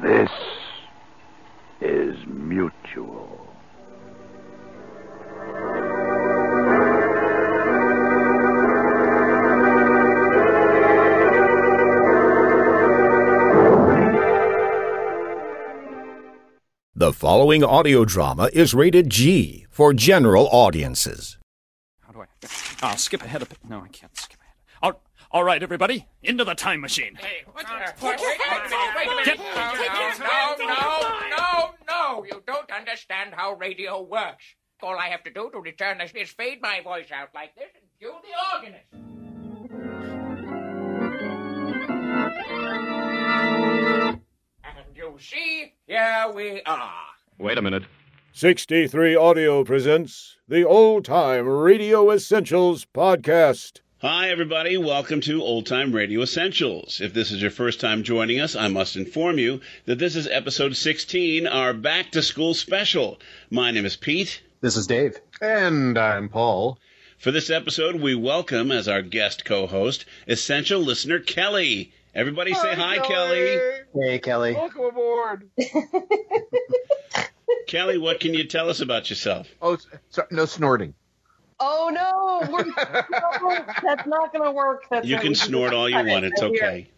This is mutual. The following audio drama is rated G for general audiences. How do I? I'll skip ahead a bit. No, I can't skip ahead. All, all right, everybody, into the time machine. Hey, what's that? Wait, wait, wait, wait, wait a minute. No, no, no, no, no. You don't understand how radio works. All I have to do to return this is fade my voice out like this and cue the organist. And you see, here we are. Wait a minute. 63 Audio presents the Old Time Radio Essentials Podcast. Hi, everybody. Welcome to Old Time Radio Essentials. If this is your first time joining us, I must inform you that this is episode 16, our back to school special. My name is Pete. This is Dave. And I'm Paul. For this episode, we welcome as our guest co host, essential listener Kelly. Everybody say hi, Kelly. Hey, Kelly. Welcome aboard. Kelly, what can you tell us about yourself? Oh, s- sorry, no snorting. Oh no, we're, no, that's not going to work. That's You can snort all you it want. It's okay.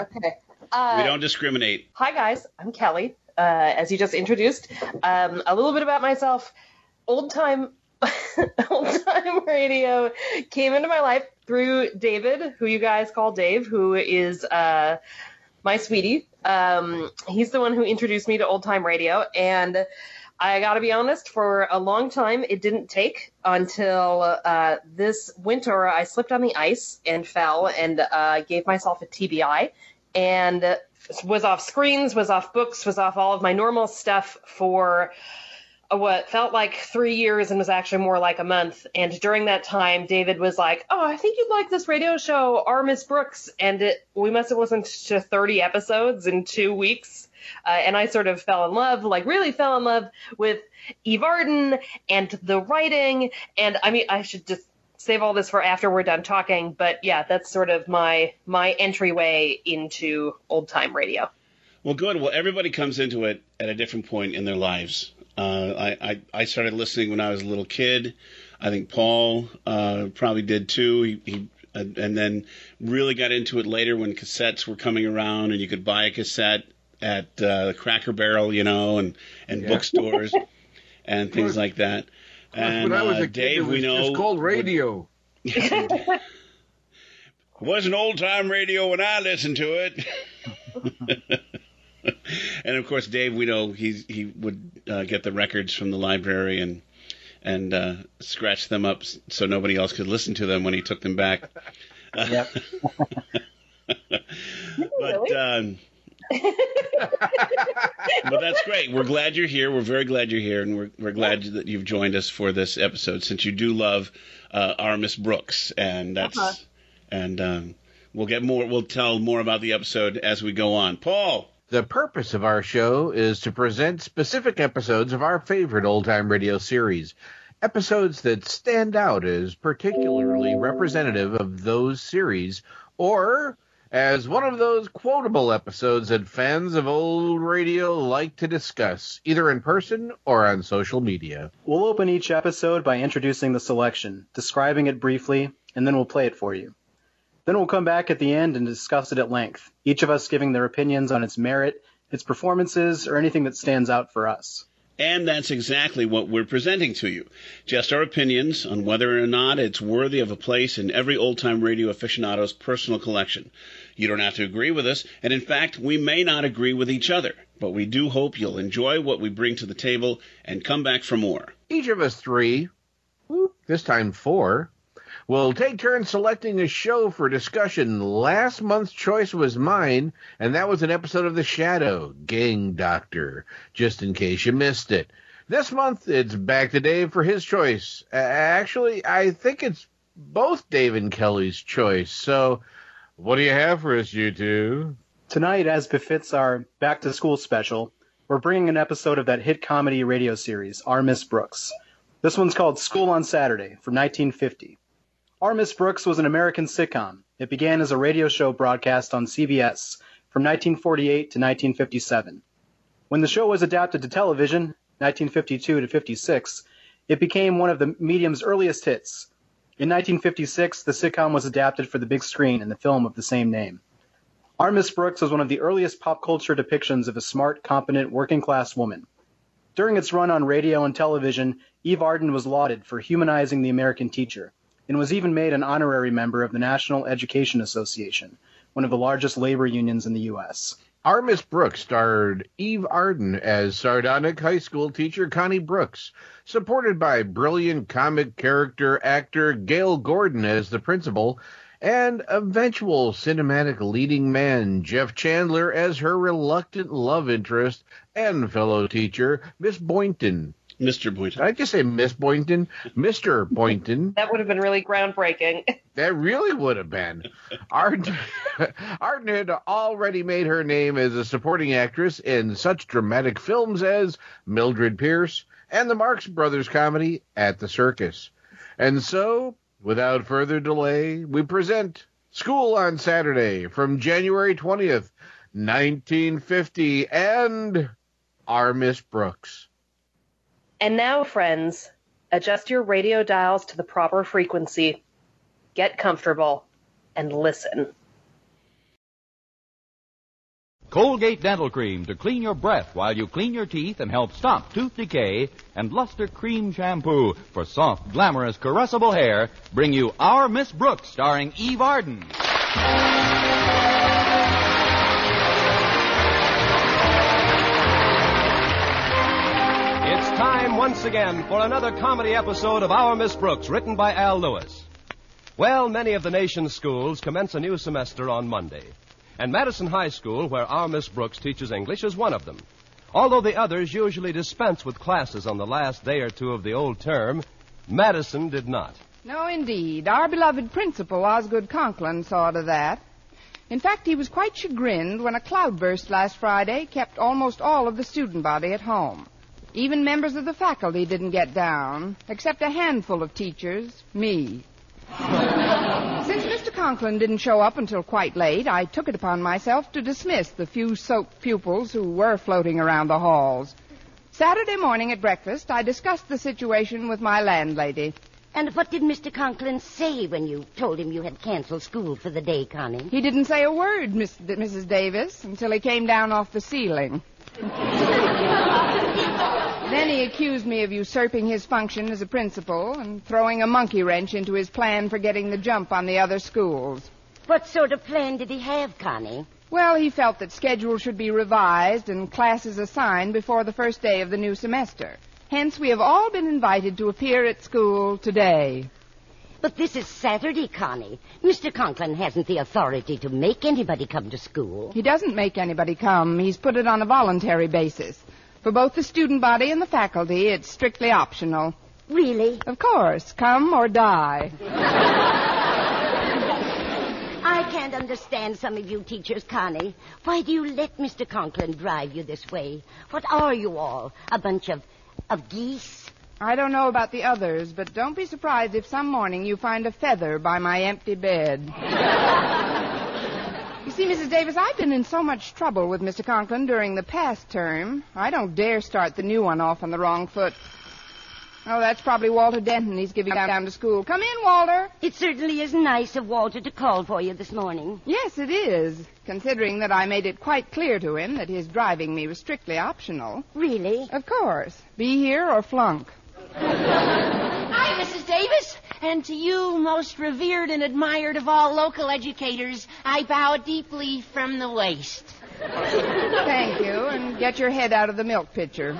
Okay. Uh, We don't discriminate. Hi guys, I'm Kelly. Uh, as you just introduced, um, a little bit about myself. Old time, old time radio came into my life through David, who you guys call Dave, who is uh, my sweetie. Um, he's the one who introduced me to old time radio, and I got to be honest, for a long time it didn't take until uh, this winter I slipped on the ice and fell and uh, gave myself a TBI and was off screens, was off books, was off all of my normal stuff for what felt like three years and was actually more like a month. And during that time, David was like, "Oh, I think you'd like this radio show, Our Miss Brooks," and it, we must have listened to 30 episodes in two weeks. Uh, and I sort of fell in love, like really fell in love with Eve Arden and the writing. And I mean, I should just save all this for after we're done talking. But yeah, that's sort of my my entryway into old time radio. Well, good. Well, everybody comes into it at a different point in their lives. Uh, I, I I started listening when I was a little kid. I think Paul uh, probably did too. He, he and and then really got into it later when cassettes were coming around and you could buy a cassette at uh, the Cracker Barrel, you know, and and Yeah. bookstores and things like that. And when I was uh, a kid, Dave, it was we know just called radio. it wasn't old time radio when I listened to it. and of course, Dave, we know he's, he would uh, get the records from the library and and uh, scratch them up so nobody else could listen to them when he took them back. Yep. but um, but that's great. We're glad you're here. We're very glad you're here, and we're we're glad that you've joined us for this episode since you do love uh, our Miss Brooks, and that's Uh-huh. and um, we'll get more. We'll tell more about the episode as we go on. Paul, The purpose of our show is to present specific episodes of our favorite old time radio series. Episodes that stand out as particularly representative of those series, or as one of those quotable episodes that fans of old radio like to discuss, either in person or on social media. We'll open each episode by introducing the selection, describing it briefly, and then we'll play it for you. Then we'll come back at the end and discuss it at length, each of us giving their opinions on its merit, its performances, or anything that stands out for us. And that's exactly what we're presenting to you. Just our opinions on whether or not it's worthy of a place in every old time radio aficionado's personal collection. You don't have to agree with us, and in fact, we may not agree with each other, but we do hope you'll enjoy what we bring to the table and come back for more. Each of us three, this time four, will take turns selecting a show for discussion. Last month's choice was mine, and that was an episode of The Shadow, Gang Doctor, just in case you missed it. This month, it's back to Dave for his choice. A- Actually, I think it's both Dave and Kelly's choice. So, what do you have for us, you two? Tonight, as befits our back to school special, we're bringing an episode of that hit comedy radio series, Our Miss Brooks. This one's called School on Saturday from 1950. Our Miss Brooks was an American sitcom. It began as a radio show broadcast on CBS from 1948 to 1957. When the show was adapted to television, 1952 to 56, it became one of the medium's earliest hits. In 1956, the sitcom was adapted for the big screen in the film of the same name. Our Miss Brooks was one of the earliest pop culture depictions of a smart, competent, working class woman. During its run on radio and television, Eve Arden was lauded for humanizing the American teacher and was even made an honorary member of the National Education Association, one of the largest labor unions in the U.S. Our Miss Brooks starred Eve Arden as sardonic high school teacher Connie Brooks, supported by brilliant comic character actor Gale Gordon as the principal, and eventual cinematic leading man Jeff Chandler as her reluctant love interest and fellow teacher Miss Boynton. Mr. Boynton. Did I just say Miss Boynton? Mr. Boynton. That would have been really groundbreaking. That really would have been. Arden, Arden had already made her name as a supporting actress in such dramatic films as Mildred Pierce and the Marx Brothers comedy At the Circus. And so, without further delay, we present School on Saturday from January 20th, 1950, and our Miss Brooks. And now, friends, adjust your radio dials to the proper frequency. Get comfortable and listen. Colgate Dental Cream to clean your breath while you clean your teeth and help stop tooth decay, and Lustre Creme Shampoo for soft, glamorous, caressable hair bring you Our Miss Brooks starring Eve Arden. Time once again for another comedy episode of Our Miss Brooks, written by Al Lewis. Well, many of the nation's schools commence a new semester on Monday. And Madison High School, where our Miss Brooks teaches English, is one of them. Although the others usually dispense with classes on the last day or two of the old term, Madison did not. No, indeed. Our beloved principal, Osgood Conklin, saw to that. In fact, he was quite chagrined when a cloudburst last Friday kept almost all of the student body at home. Even members of the faculty didn't get down, except a handful of teachers, me. Since Mr. Conklin didn't show up until quite late, I took it upon myself to dismiss the few soaked pupils who were floating around the halls. Saturday morning at breakfast, I discussed the situation with my landlady. And what did Mr. Conklin say when you told him you had canceled school for the day, Connie? He didn't say a word, Miss, Mrs. Davis, until he came down off the ceiling. Then he accused me of usurping his function as a principal and throwing a monkey wrench into his plan for getting the jump on the other schools. What sort of plan did he have, Connie? Well, he felt that schedules should be revised and classes assigned before the first day of the new semester. Hence, we have all been invited to appear at school today. But this is Saturday, Connie. Mr. Conklin hasn't the authority to make anybody come to school. He doesn't make anybody come. He's put it on a voluntary basis. For both the student body and the faculty, it's strictly optional. Really? Of course. Come or die. I can't understand some of you teachers, Connie. Why do you let Mr. Conklin drive you this way? What are you all? A bunch of of geese? I don't know about the others, but don't be surprised if some morning you find a feather by my empty bed. you see, Mrs. Davis, I've been in so much trouble with Mr. Conklin during the past term, I don't dare start the new one off on the wrong foot. Oh, that's probably Walter Denton. He's giving down, to school. Come in, Walter. It certainly is nice of Walter to call for you this morning. Yes, it is, considering that I made it quite clear to him that his driving me was strictly optional. Really? Of course. Be here or flunk. Hi, Mrs. Davis. And to you, most revered and admired of all local educators, I bow deeply from the waist. Thank you, and get your head out of the milk pitcher.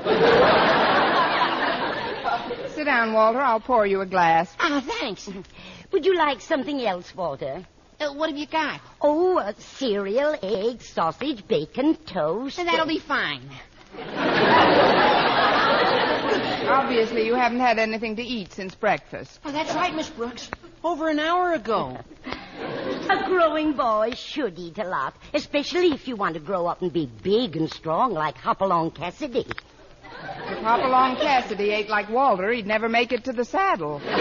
Sit down, Walter. I'll pour you a glass. Ah, thanks. Would you like something else, Walter? Uh, what have you got? Oh, uh, cereal, eggs, sausage, bacon, toast. that'll be fine. Obviously, you haven't had anything to eat since breakfast. Oh, that's right, Miss Brooks. Over an hour ago. A growing boy should eat a lot, especially if you want to grow up and be big and strong like Hopalong Cassidy. If Hopalong Cassidy ate like Walter, he'd never make it to the saddle. That's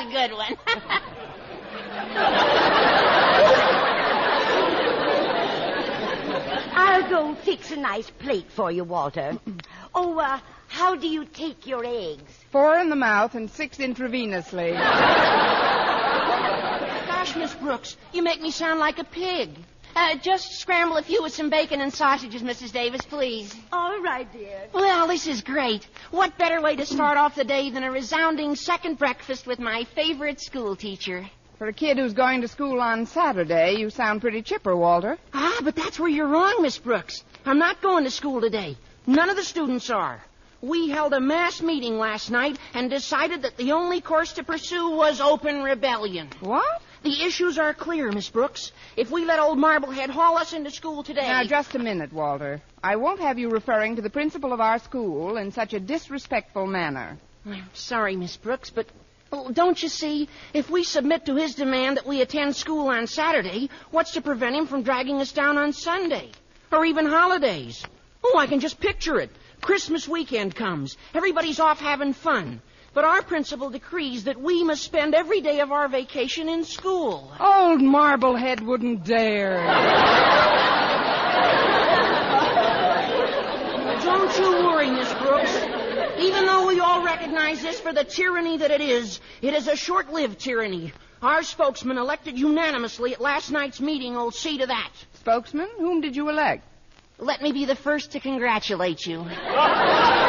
a good one. go fix a nice plate for you, Walter. oh, uh, how do you take your eggs? Four in the mouth and six intravenously. Gosh, Miss Brooks, you make me sound like a pig. Uh, just scramble a few with some bacon and sausages, Mrs. Davis, please. All right, dear. Well, this is great. What better way to start off the day than a resounding second breakfast with my favorite school teacher? For a kid who's going to school on Saturday, you sound pretty chipper, Walter. Ah, but that's where you're wrong, Miss Brooks. I'm not going to school today. None of the students are. We held a mass meeting last night and decided that the only course to pursue was open rebellion. What? The issues are clear, Miss Brooks. If we let old Marblehead haul us into school today. Now, just a minute, Walter. I won't have you referring to the principal of our school in such a disrespectful manner. I'm sorry, Miss Brooks, but well, don't you see? If we submit to his demand that we attend school on Saturday, what's to prevent him from dragging us down on Sunday? Or even holidays? Oh, I can just picture it. Christmas weekend comes. Everybody's off having fun. But our principal decrees that we must spend every day of our vacation in school. Old Marblehead wouldn't dare. Don't you worry, Miss Brooks. Even though we all recognize this for the tyranny that it is, it is a short-lived tyranny. Our spokesman elected unanimously at last night's meeting will see to that. Spokesman? Whom did you elect? Let me be the first to congratulate you.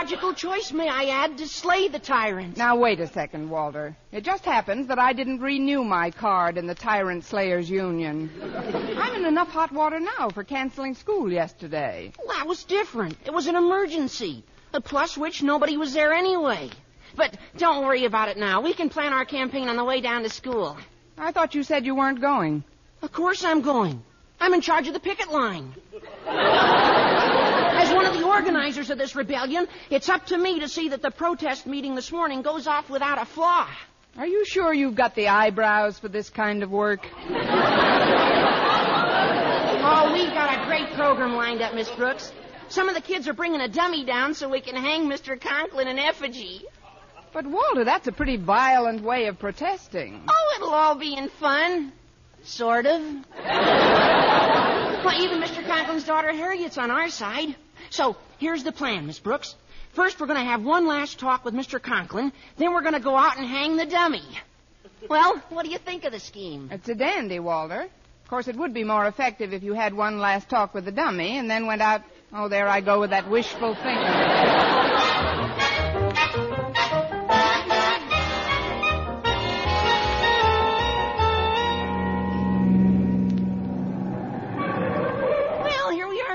logical choice, may I add, to slay the tyrant? Now, wait a second, Walter. It just happens that I didn't renew my card in the Tyrant Slayers Union. I'm in enough hot water now for canceling school yesterday. Well, that was different. It was an emergency. Plus which nobody was there anyway. But don't worry about it now. We can plan our campaign on the way down to school. I thought you said you weren't going. Of course I'm going. I'm in charge of the picket line. One the organizers of this rebellion, it's up to me to see that the protest meeting this morning goes off without a flaw. Are you sure you've got the eyebrows for this kind of work? Oh, we've got a great program lined up, Miss Brooks. Some of the kids are bringing a dummy down so we can hang Mr. Conklin in effigy. But, Walter, that's a pretty violent way of protesting. Oh, it'll all be in fun. Sort of. well, even Mr. Conklin's daughter Harriet's on our side. So here's the plan, Miss Brooks. First, we're going to have one last talk with Mr. Conklin. Then we're going to go out and hang the dummy. Well, what do you think of the scheme? It's a dandy, Walter. Of course, it would be more effective if you had one last talk with the dummy and then went out. Oh, there I go with that wishful thinking.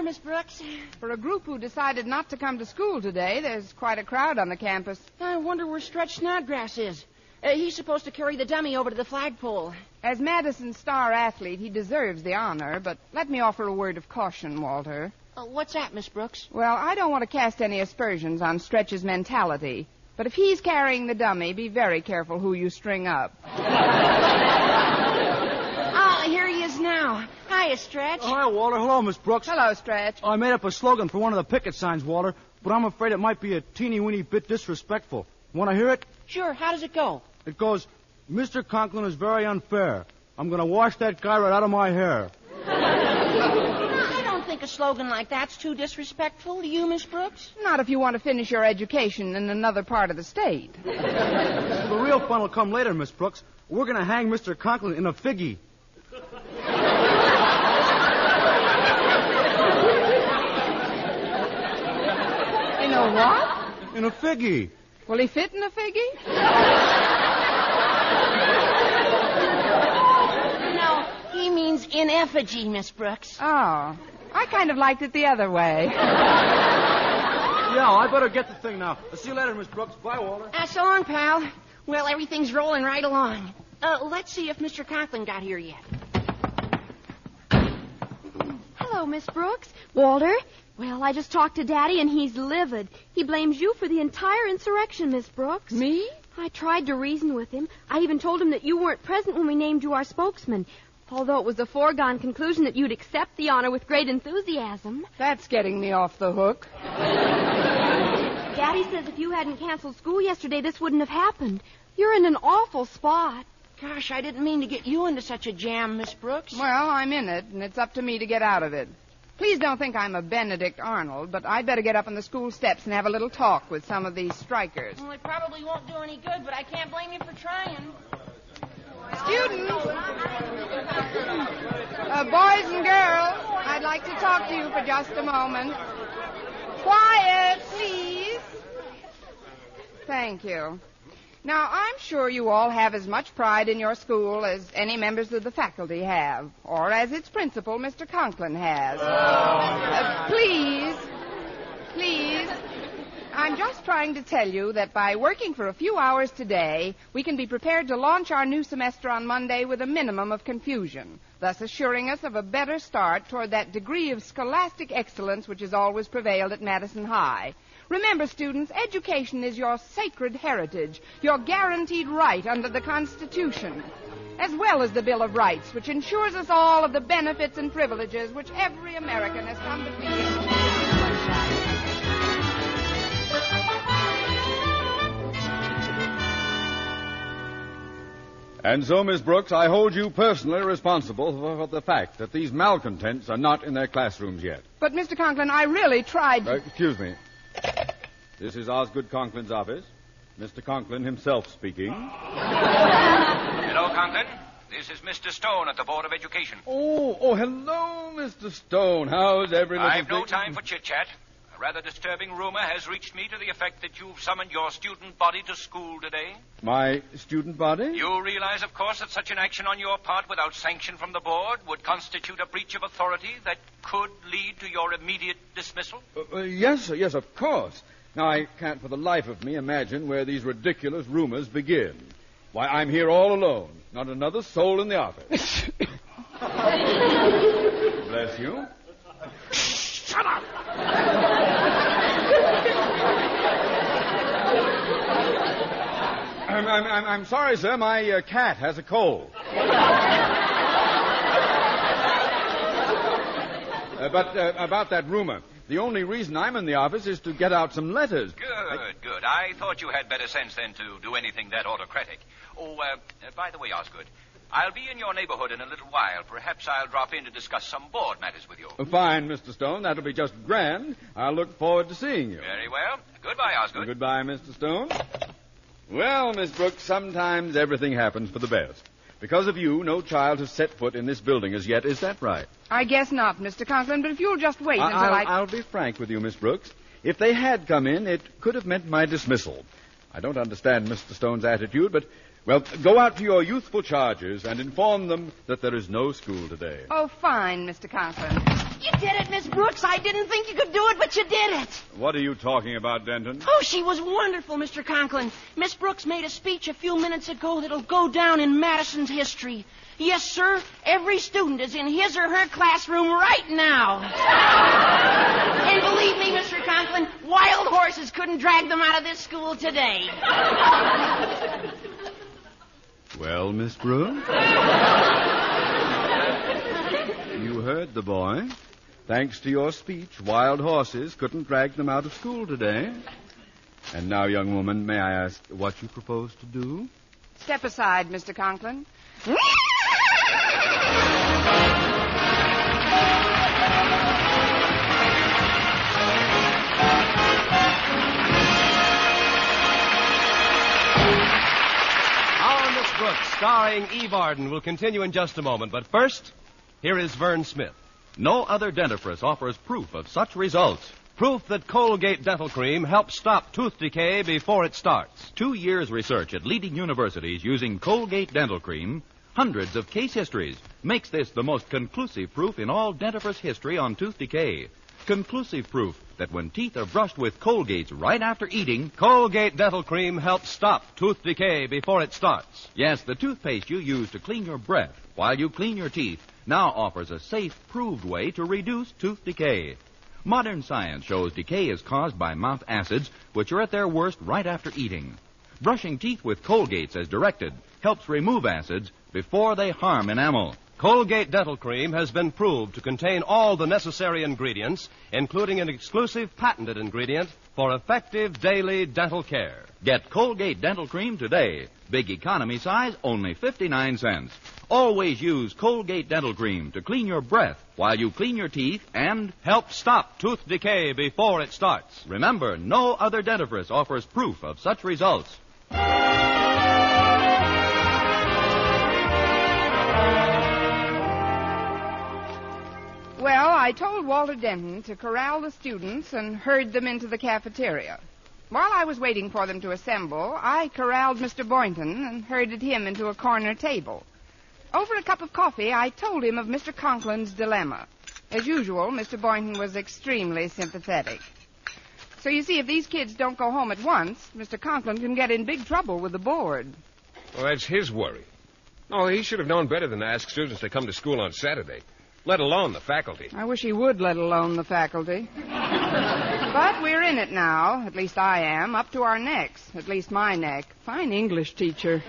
Miss Brooks. For a group who decided not to come to school today, there's quite a crowd on the campus. I wonder where Stretch Snodgrass is. Uh, he's supposed to carry the dummy over to the flagpole. As Madison's star athlete, he deserves the honor, but let me offer a word of caution, Walter. Uh, what's that, Miss Brooks? Well, I don't want to cast any aspersions on Stretch's mentality, but if he's carrying the dummy, be very careful who you string up. Ah, here he is now. Hiya, Stretch. Oh, hi, Walter. Hello, Miss Brooks. Hello, Stretch. I made up a slogan for one of the picket signs, Walter, but I'm afraid it might be a teeny weeny bit disrespectful. Want to hear it? Sure. How does it go? It goes, Mr. Conklin is very unfair. I'm going to wash that guy right out of my hair. I don't think a slogan like that's too disrespectful. Do you, Miss Brooks? Not if you want to finish your education in another part of the state. well, the real fun will come later, Miss Brooks. We're going to hang Mr. Conklin in a figgy. A what? In a figgy. Will he fit in a figgy? No, he means in effigy, Miss Brooks. Oh. I kind of liked it the other way. Yeah, I better get the thing now. I'll see you later, Miss Brooks. Bye, Walter. Uh, so long, pal. Well, everything's rolling right along. Uh, let's see if Mr. Conklin got here yet. Hello, Miss Brooks. Walter? Well, I just talked to Daddy, and he's livid. He blames you for the entire insurrection, Miss Brooks. Me? I tried to reason with him. I even told him that you weren't present when we named you our spokesman, although it was a foregone conclusion that you'd accept the honor with great enthusiasm. That's getting me off the hook. Daddy says if you hadn't canceled school yesterday, this wouldn't have happened. You're in an awful spot. Gosh, I didn't mean to get you into such a jam, Miss Brooks. Well, I'm in it, and it's up to me to get out of it. Please don't think I'm a Benedict Arnold, but I'd better get up on the school steps and have a little talk with some of these strikers. Well, it probably won't do any good, but I can't blame you for trying. Students! Uh, boys and girls, I'd like to talk to you for just a moment. Quiet, please. Thank you. Now, I'm sure you all have as much pride in your school as any members of the faculty have, or as its principal, Mr. Conklin, has. Uh, please, please, I'm just trying to tell you that by working for a few hours today, we can be prepared to launch our new semester on Monday with a minimum of confusion, thus assuring us of a better start toward that degree of scholastic excellence which has always prevailed at Madison High. Remember, students, education is your sacred heritage, your guaranteed right under the Constitution, as well as the Bill of Rights, which ensures us all of the benefits and privileges which every American has come to feel. And so, Miss Brooks, I hold you personally responsible for the fact that these malcontents are not in their classrooms yet. But, Mr. Conklin, I really tried. Uh, excuse me. This is Osgood Conklin's office. Mr. Conklin himself speaking. Hello, Conklin. This is Mr. Stone at the Board of Education. Oh, oh, hello, Mr. Stone. How's everything? I've no time for chit chat. A rather disturbing rumor has reached me to the effect that you've summoned your student body to school today. My student body? You realize, of course, that such an action on your part without sanction from the board would constitute a breach of authority that could lead to your immediate dismissal? Uh, uh, yes, sir, yes, of course. Now, I can't for the life of me imagine where these ridiculous rumors begin. Why, I'm here all alone. Not another soul in the office. Bless you. Shut up! I'm, I'm, I'm, I'm sorry, sir. My uh, cat has a cold. Uh, but uh, about that rumor. The only reason I'm in the office is to get out some letters. Good, good. I thought you had better sense than to do anything that autocratic. Oh, uh, uh, by the way, Osgood, I'll be in your neighborhood in a little while. Perhaps I'll drop in to discuss some board matters with you. Uh, Fine, Mr. Stone. That'll be just grand. I'll look forward to seeing you. Very well. Goodbye, Osgood. Goodbye, Mr. Stone. Well, Miss Brooks, sometimes everything happens for the best. Because of you, no child has set foot in this building as yet. Is that right? I guess not, Mr. Conklin, but if you'll just wait until I'll, I. I'll be frank with you, Miss Brooks. If they had come in, it could have meant my dismissal. I don't understand Mr. Stone's attitude, but, well, go out to your youthful charges and inform them that there is no school today. Oh, fine, Mr. Conklin. You did it, Miss Brooks. I didn't think you could do it, but you did it. What are you talking about, Denton? Oh, she was wonderful, Mr. Conklin. Miss Brooks made a speech a few minutes ago that'll go down in Madison's history. Yes, sir. Every student is in his or her classroom right now. and believe me, Mr. Conklin, wild horses couldn't drag them out of this school today. Well, Miss Brooks? you heard the boy. Thanks to your speech, wild horses couldn't drag them out of school today. And now, young woman, may I ask what you propose to do? Step aside, Mr. Conklin. Brooks, starring Eve Arden, will continue in just a moment. But first, here is Verne Smith. No other dentifrice offers proof of such results. Proof that Colgate Dental Cream helps stop tooth decay before it starts. Two years research at leading universities using Colgate Dental Cream, hundreds of case histories, makes this the most conclusive proof in all dentifrice history on tooth decay. Conclusive proof that when teeth are brushed with Colgates right after eating, Colgate Dental Cream helps stop tooth decay before it starts. yes, the toothpaste you use to clean your breath while you clean your teeth now offers a safe, proved way to reduce tooth decay. Modern science shows decay is caused by mouth acids, which are at their worst right after eating. Brushing teeth with Colgates as directed helps remove acids before they harm enamel. Colgate Dental Cream has been proved to contain all the necessary ingredients, including an exclusive patented ingredient for effective daily dental care. Get Colgate Dental Cream today. Big economy size, only 59 cents. Always use Colgate Dental Cream to clean your breath while you clean your teeth and help stop tooth decay before it starts. Remember, no other dentifrice offers proof of such results. Well, I told Walter Denton to corral the students and herd them into the cafeteria. While I was waiting for them to assemble, I corralled Mr. Boynton and herded him into a corner table. Over a cup of coffee, I told him of Mr. Conklin's dilemma. As usual, Mr. Boynton was extremely sympathetic. So you see, if these kids don't go home at once, Mr. Conklin can get in big trouble with the board. Well, that's his worry. Oh, he should have known better than to ask students to come to school on Saturday, let alone the faculty. I wish he would let alone the faculty. but we're in it now. At least I am, up to our necks. At least my neck. Fine English teacher.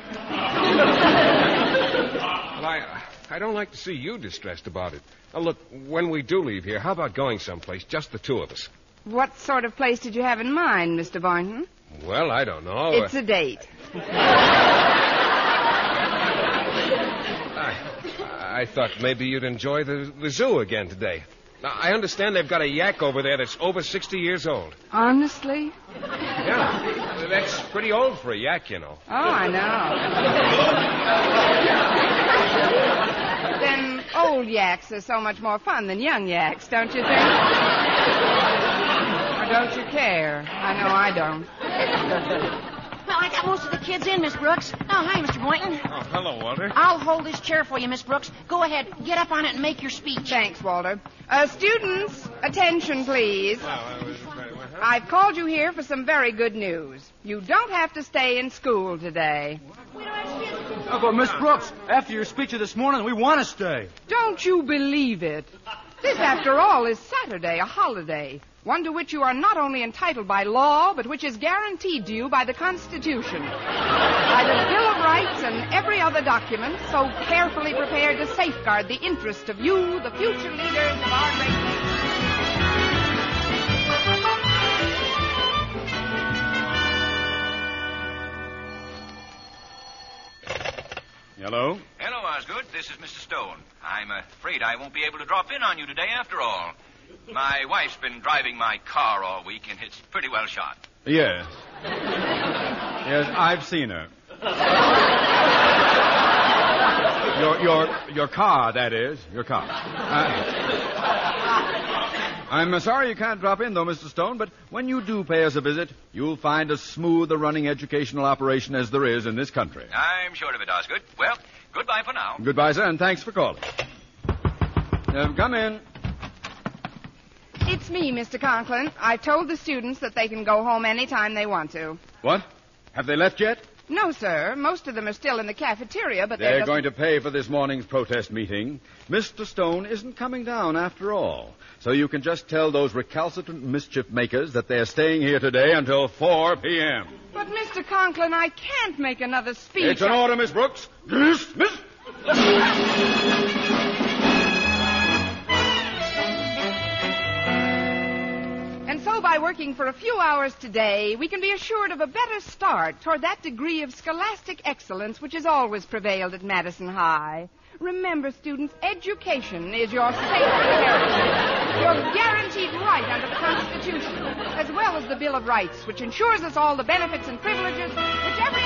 Well, I, I don't like to see you distressed about it. Now, look, when we do leave here, how about going someplace, just the two of us? What sort of place did you have in mind, Mr. Boynton? Well, I don't know. It's a date. I, I thought maybe you'd enjoy the, the zoo again today. Now, I understand they've got a yak over there that's over 60 years old. Honestly? Yeah, that's pretty old for a yak, you know. Oh, I know. then old yaks are so much more fun than young yaks, don't you think? or don't you care? I know I don't. Well, I got most of the kids in, Miss Brooks. Oh, hi, Mr. Boynton. Oh, hello, Walter. I'll hold this chair for you, Miss Brooks. Go ahead. Get up on it and make your speech. Thanks, Walter. Uh, students, attention, please. I've called you here for some very good news. You don't have to stay in school today. Oh, but Miss Brooks, after your speech of this morning, we want to stay. Don't you believe it? This, after all, is Saturday, a holiday. One to which you are not only entitled by law, but which is guaranteed to you by the Constitution, by the Bill of Rights and every other document so carefully prepared to safeguard the interest of you, the future leaders of our great nation. Hello? Hello, Osgood. This is Mr. Stone. I'm afraid I won't be able to drop in on you today after all. My wife's been driving my car all week, and it's pretty well shot. Yes. yes, I've seen her. Your your your car, that is, your car. Uh, I'm sorry you can't drop in, though, Mr. Stone. But when you do pay us a visit, you'll find as smooth a running educational operation as there is in this country. I'm sure of it, Osgood. Well, goodbye for now. Goodbye, sir, and thanks for calling. Uh, come in. It's me, Mr. Conklin. I've told the students that they can go home any time they want to. What? Have they left yet? No, sir. Most of them are still in the cafeteria, but They're they're just- going to pay for this morning's protest meeting. Mr. Stone isn't coming down after all. So you can just tell those recalcitrant mischief makers that they're staying here today until 4 p.m. But, Mr. Conklin, I can't make another speech. It's an order, Miss Brooks. Dismiss. So, by working for a few hours today, we can be assured of a better start toward that degree of scholastic excellence which has always prevailed at Madison High. Remember, students, education is your sacred heritage, your guaranteed right under the Constitution, as well as the Bill of Rights, which ensures us all the benefits and privileges which every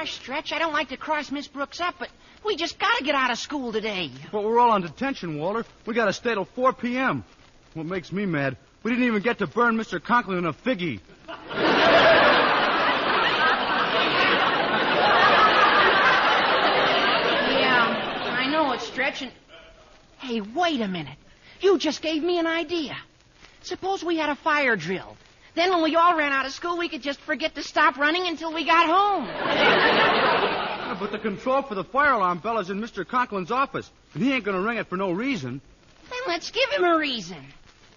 Gosh, Stretch, I don't like to cross Miss Brooks up, but we just gotta get out of school today. But we're all on detention, Walter. We got to stay till 4 p.m. What makes me mad, we didn't even get to burn Mr. Conklin in a figgy. Yeah, I know it's stretching. Hey, wait a minute. You just gave me an idea. Suppose we had a fire drill. Then when we all ran out of school, we could just forget to stop running until we got home. Yeah, but the control for the fire alarm bell is in Mr. Conklin's office, and he ain't going to ring it for no reason. Then let's give him a reason.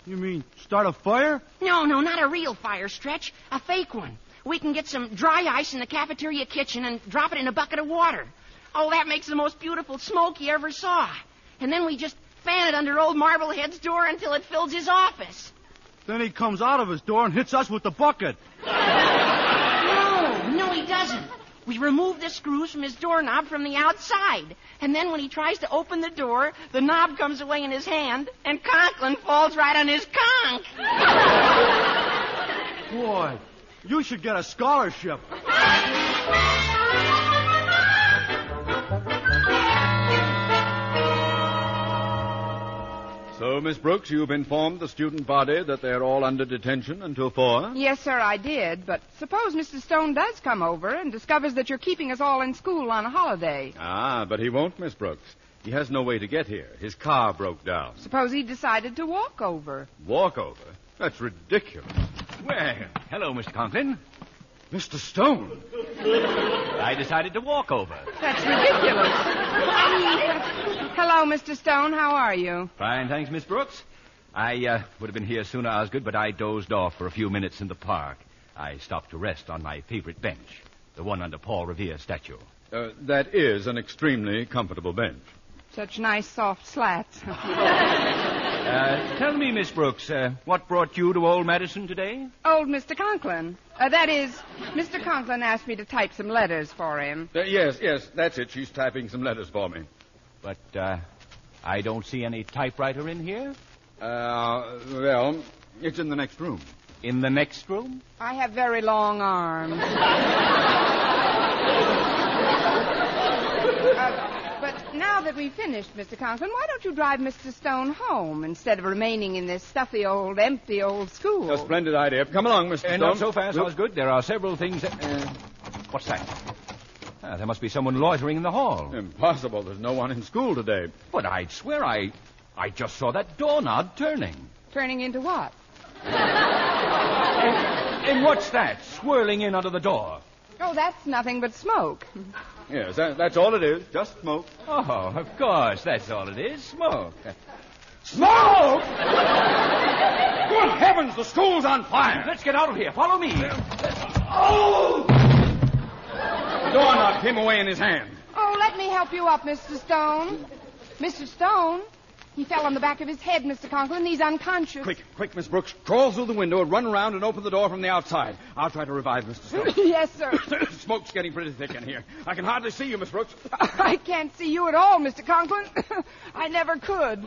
You mean start a fire? No, no, not a real fire, Stretch. A fake one. We can get some dry ice in the cafeteria kitchen and drop it in a bucket of water. Oh, that makes the most beautiful smoke you ever saw. And then we just fan it under old Marblehead's door until it fills his office. Then he comes out of his door and hits us with the bucket. No, no, he doesn't. We remove the screws from his doorknob from the outside. And then when he tries to open the door, the knob comes away in his hand, and Conklin falls right on his conch. Boy, you should get a scholarship. So, Miss Brooks, you've informed the student body that they're all under detention until four? Yes, sir, I did. But suppose Mr. Stone does come over and discovers that you're keeping us all in school on a holiday. Ah, but he won't, Miss Brooks. He has no way to get here. His car broke down. Suppose he decided to walk over. Walk over? That's ridiculous. Well, hello, Mr. Conklin. Mr. Stone. I decided to walk over. That's ridiculous. I mean, hello, Mr. Stone. How are you? Fine, thanks, Miss Brooks. I uh, would have been here sooner, Osgood, but I dozed off for a few minutes in the park. I stopped to rest on my favorite bench, the one under Paul Revere's statue. Uh, that is an extremely comfortable bench. Such nice soft slats. Uh, tell me, Miss Brooks, uh, what brought you to Old Madison today? Old Mr. Conklin. Uh, that is, Mr. Conklin asked me to type some letters for him. Uh, yes, yes, that's it. She's typing some letters for me. But uh, I don't see any typewriter in here. Uh, well, it's in the next room. In the next room? I have very long arms. Uh, but now that we've finished, Mr. Conklin, why don't you drive Mr. Stone home instead of remaining in this stuffy old, empty old school? A splendid idea. Come along, Mr. Uh, Stone. not so fast, We'll- Osgood. There are several things. That, uh, what's that? Ah, there must be someone loitering in the hall. Impossible. There's no one in school today. But I'd swear I, I just saw that doorknob turning. Turning into what? And what's that swirling in under the door? Oh, that's nothing but smoke. Yes, that, that's all it is. Just smoke. Oh, of course, that's all it is. Smoke. Smoke! Good heavens, the school's on fire! Let's get out of here. Follow me. Oh! The doorknob came away in his hand. Oh, let me help you up, Mr. Stone. Mr. Stone? He fell on the back of his head, Mr. Conklin. He's unconscious. Quick, quick, Miss Brooks. Crawl through the window and run around and open the door from the outside. I'll try to revive Mr. Stone. yes, sir. Smoke's getting pretty thick in here. I can hardly see you, Miss Brooks. I can't see you at all, Mr. Conklin. I never could.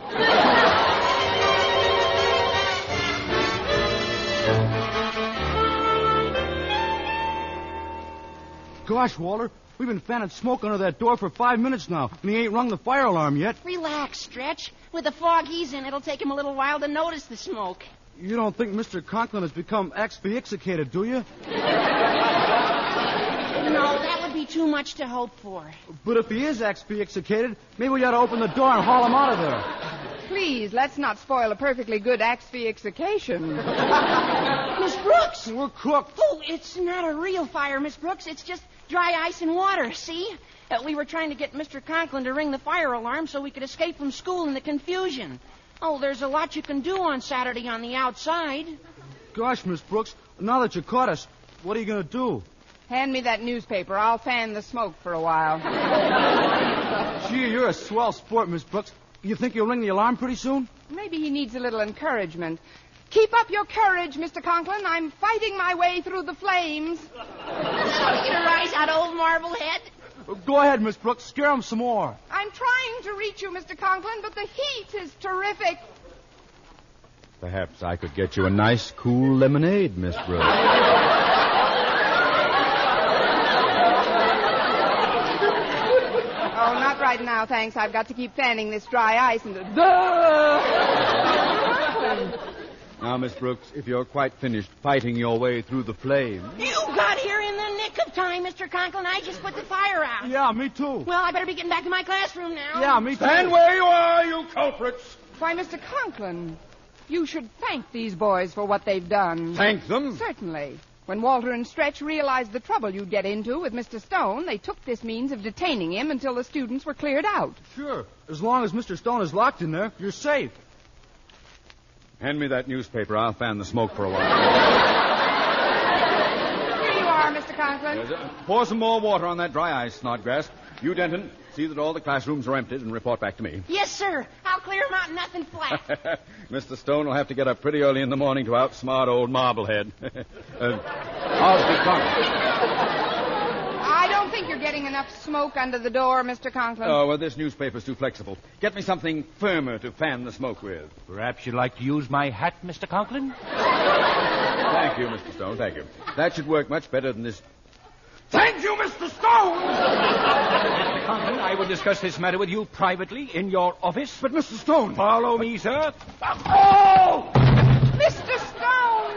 Gosh, Walter, we've been fanning smoke under that door for five minutes now, and he ain't rung the fire alarm yet. Relax, Stretch. With the fog he's in, it'll take him a little while to notice the smoke. You don't think Mr. Conklin has become asphyxiated, do you? No, that would be too much to hope for. But if he is asphyxiated, maybe we ought to open the door and haul him out of there. Please, let's not spoil a perfectly good asphyxiation. Miss Brooks! We're cooked. Oh, it's not a real fire, Miss Brooks. It's just dry ice and water, see? Uh, we were trying to get Mr. Conklin to ring the fire alarm so we could escape from school in the confusion. Oh, there's a lot you can do on Saturday on the outside. Gosh, Miss Brooks, now that you caught us, what are you going to do? Hand me that newspaper. I'll fan the smoke for a while. Gee, you're a swell sport, Miss Brooks. You think you'll ring the alarm pretty soon? Maybe he needs a little encouragement. Keep up your courage, Mr. Conklin. I'm fighting my way through the flames. So you to rise out old Marblehead? Go ahead, Miss Brooks. Scare him some more. I'm trying to reach you, Mr. Conklin, but the heat is terrific. Perhaps I could get you a nice, cool lemonade, Miss Brooks. Oh, not right now, thanks. I've got to keep fanning this dry ice and. Now, Miss Brooks, if you're quite finished fighting your way through the flames. You got here in the nick of time, Mr. Conklin. I just put the fire out. Yeah, me too. Well, I better be getting back to my classroom now. Yeah, me too. Stand where you are, you culprits! Why, Mr. Conklin, you should thank these boys for what they've done. Thank them? Certainly. When Walter and Stretch realized the trouble you'd get into with Mr. Stone, they took this means of detaining him until the students were cleared out. Sure. As long as Mr. Stone is locked in there, you're safe. Hand me that newspaper. I'll fan the smoke for a while. Here you are, Mr. Conklin. There's a- Pour some more water on that dry ice, Snodgrass. You, Denton, see that all the classrooms are emptied and report back to me. Yes, sir. I'll clear 'em out nothing flat. Mr. Stone will have to get up pretty early in the morning to outsmart old Marblehead. uh, Osgood Conklin. I you're getting enough smoke under the door, Mr. Conklin. Oh, well, this newspaper's too flexible. Get me something firmer to fan the smoke with. Perhaps you'd like to use my hat, Mr. Conklin? Thank you, Mr. Stone. Thank you. That should work much better than this. Thank you, Mr. Stone! Mr. Conklin, I will discuss this matter with you privately in your office. But, Mr. Stone. Follow me, sir. Oh! Mr. Stone!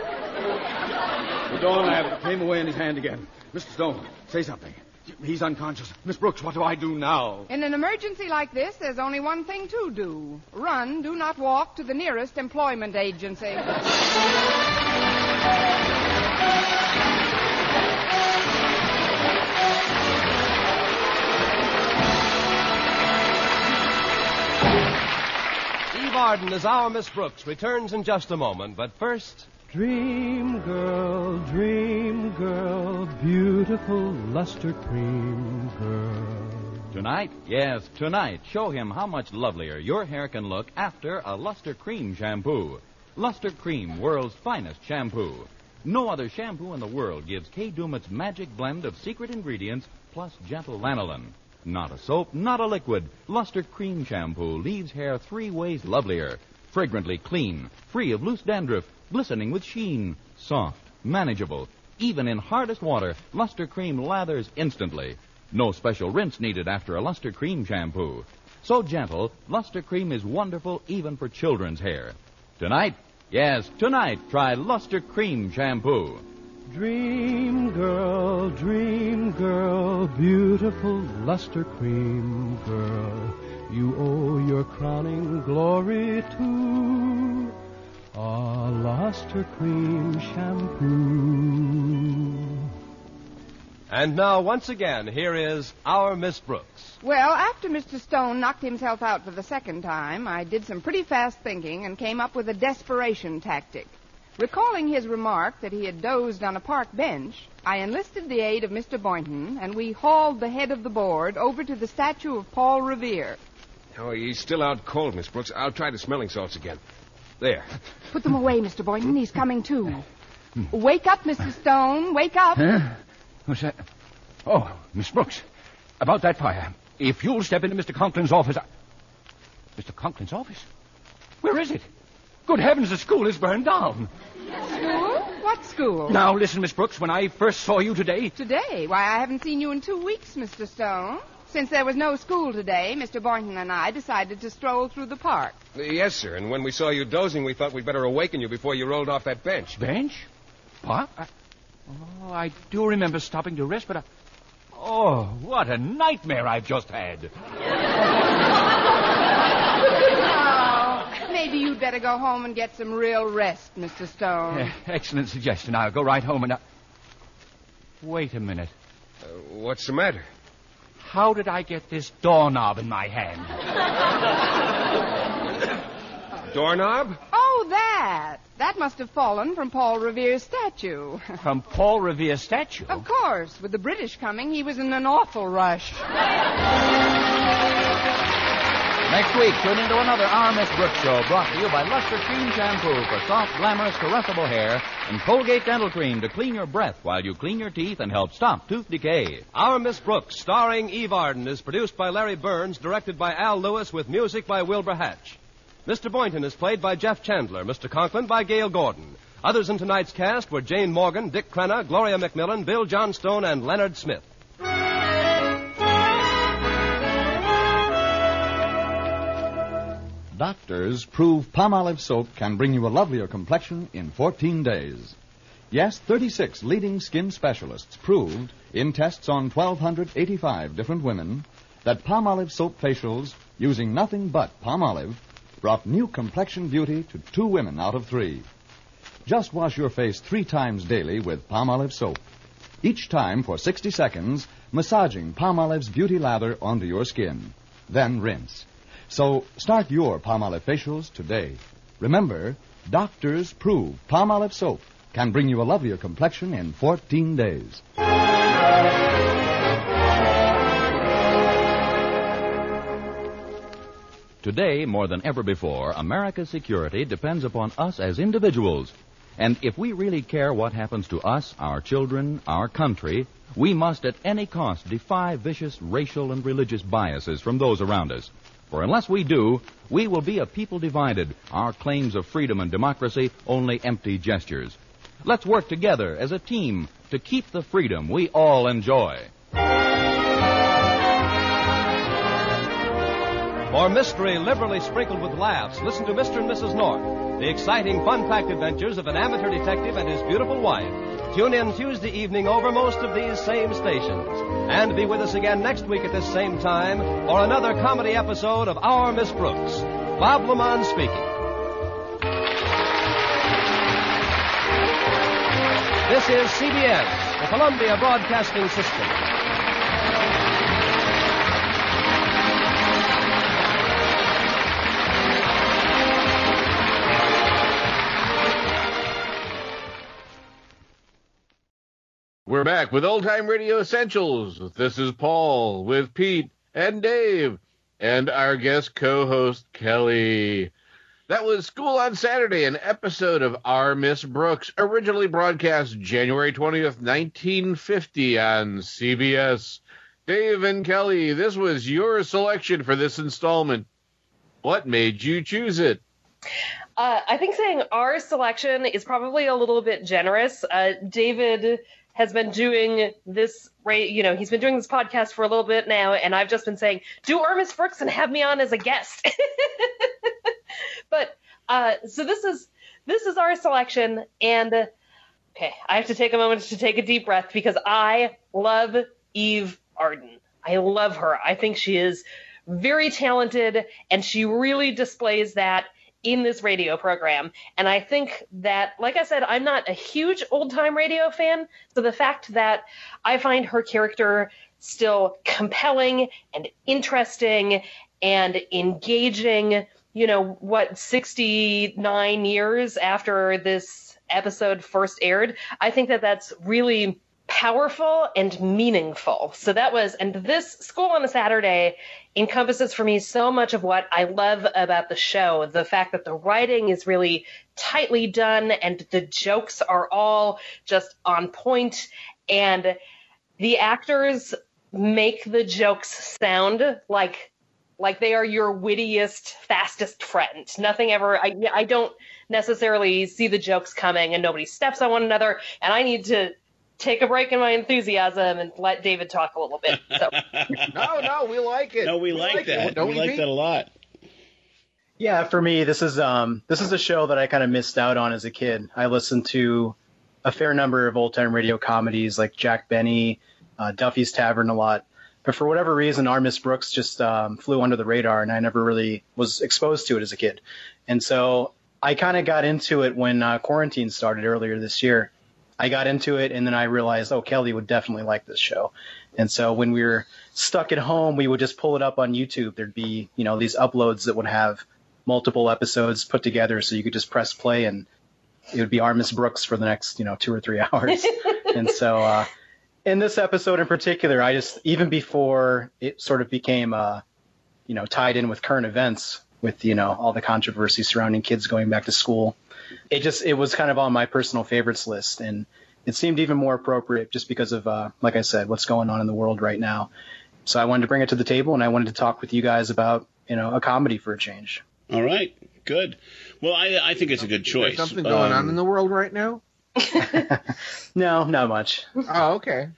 The door lamp came away in his hand again. Mr. Stone, say something. He's unconscious. Miss Brooks, what do I do now? In an emergency like this, there's only one thing to do run, do not walk to the nearest employment agency. Eve Arden as our Miss Brooks returns in just a moment, but first. Dream girl, dream girl, beautiful Lustre Creme girl. Tonight, yes, tonight, show him how much lovelier your hair can look after a Lustre Creme shampoo. Lustre Creme, world's finest shampoo. No other shampoo in the world gives K. Dumit's magic blend of secret ingredients plus gentle lanolin. Not a soap, not a liquid. Lustre Creme shampoo leaves hair three ways lovelier. Fragrantly clean, free of loose dandruff, glistening with sheen, soft, manageable. Even in hardest water, Lustre Creme lathers instantly. No special rinse needed after a Lustre Creme shampoo. So gentle, Lustre Creme is wonderful even for children's hair. Tonight, yes, tonight, try Lustre Creme shampoo. Dream girl, dream girl, beautiful Lustre Creme girl. You owe your crowning glory to a Lustre Creme shampoo. And now, once again, here is our Miss Brooks. Well, after Mr. Stone knocked himself out for the second time, I did some pretty fast thinking and came up with a desperation tactic. Recalling his remark that he had dozed on a park bench, I enlisted the aid of Mr. Boynton, and we hauled the head of the board over to the statue of Paul Revere. Oh, he's still out cold, Miss Brooks. I'll try the smelling salts again. There. Put them away, Mr. Boynton. He's coming too. Hmm. Wake up, Mr. Stone. Wake up. Huh? What's that? Oh, Miss Brooks. About that fire. If you'll step into Mr. Conklin's office. I... Mr. Conklin's office? Where is it? Good heavens, the school is burned down. School? What school? Now, listen, Miss Brooks. When I first saw you today. Today? Why, I haven't seen you in two weeks, Mr. Stone. Since there was no school today, Mr. Boynton and I decided to stroll through the park. Yes, sir. And when we saw you dozing, we thought we'd better awaken you before you rolled off that bench. Bench? Park? I... Oh, I do remember stopping to rest, but I... Oh, what a nightmare I've just had. Oh, maybe you'd better go home and get some real rest, Mr. Stone. Eh, excellent suggestion. I'll go right home and. I... Wait a minute. Uh, what's the matter? How did I get this doorknob in my hand? Doorknob? Oh, that. That must have fallen from Paul Revere's statue. From Paul Revere's statue? Of course. With the British coming, he was in an awful rush. Next week, tune into another Our Miss Brooks show brought to you by Lustre Creme Shampoo for soft, glamorous, caressable hair and Colgate Dental Cream to clean your breath while you clean your teeth and help stop tooth decay. Our Miss Brooks, starring Eve Arden, is produced by Larry Berns, directed by Al Lewis, with music by Wilbur Hatch. Mr. Boynton is played by Jeff Chandler, Mr. Conklin by Gale Gordon. Others in tonight's cast were Jane Morgan, Dick Crenna, Gloria McMillan, Bill Johnstone, and Leonard Smith. Doctors prove Palmolive soap can bring you a lovelier complexion in 14 days. Yes, 36 leading skin specialists proved in tests on 1,285 different women that Palmolive soap facials using nothing but Palmolive brought new complexion beauty to two women out of three. Just wash your face three times daily with Palmolive soap. Each time for 60 seconds, massaging Palmolive's beauty lather onto your skin. Then rinse. So start your Palmolive facials today. Remember, Doctors prove Palmolive soap can bring you a lovelier complexion in 14 days. Today, more than ever before, America's security depends upon us as individuals. And if we really care what happens to us, our children, our country, we must at any cost defy vicious racial and religious biases from those around us. For unless we do, we will be a people divided, our claims of freedom and democracy only empty gestures. Let's work together as a team to keep the freedom we all enjoy. For mystery liberally sprinkled with laughs, listen to Mr. and Mrs. North, the exciting, fun-packed adventures of an amateur detective and his beautiful wife. Tune in Tuesday evening over most of these same stations. And be with us again next week at this same time for another comedy episode of Our Miss Brooks. Bob LeMond speaking. This is CBS, the Columbia Broadcasting System. We're back with Old Time Radio Essentials. This is Paul with Pete and Dave and our guest co-host Kelly. That was School on Saturday, an episode of Our Miss Brooks, originally broadcast January 20th, 1950 on CBS. Dave and Kelly, this was your selection for this installment. What made you choose it? Uh, I think saying our selection is probably a little bit generous. Uh, David has been doing this you know he's been doing this podcast for a little bit now and i've just been saying do Our Miss brooks and have me on as a guest. But uh, so this is this is our selection and okay i have to take a moment to take a deep breath because i love eve arden. I love her. I think she is very talented and she really displays that in this radio program. And I think that, like I said, I'm not a huge old time radio fan. So the fact that I find her character still compelling and interesting and engaging, you know, what, 69 years after this episode first aired, I think that that's really powerful and meaningful. So that was, and this School on a Saturday encompasses for me so much of what I love about the show. The fact that the writing is really tightly done and the jokes are all just on point and the actors make the jokes sound like like they are your wittiest, fastest friend. Nothing ever. I I don't necessarily see the jokes coming, and nobody steps on one another. And I need to take a break in my enthusiasm and let David talk a little bit. So. no, no, we like it. No, we, we like, like, that. Don't we, we like that a lot. Yeah, for me, this is um this is a show that I kind of missed out on as a kid. I listened to a fair number of old time radio comedies like Jack Benny, uh, Duffy's Tavern a lot. But for whatever reason, Our Miss Brooks just um, flew under the radar, and I never really was exposed to it as a kid. And so I kind of got into it when uh, quarantine started earlier this year. I got into it and then I realized, oh, Kelly would definitely like this show. And so when we were stuck at home, we would just pull it up on YouTube. There'd be, you know, these uploads that would have multiple episodes put together so you could just press play and it would be Our Miss Brooks for the next, you know, two or three hours. and so, uh, in this episode in particular, I just, even before it sort of became, uh, you know, tied in with current events with, you know, all the controversy surrounding kids going back to school it just it was kind of on my personal favorites list, and it seemed even more appropriate just because of, uh, like I said, what's going on in the world right now. So I wanted to bring it to the table, and I wanted to talk with you guys about you know a comedy for a change. All right, good. Well, I I think it's a good choice. There's something going um, on in the world right now. no, not much. Oh, okay.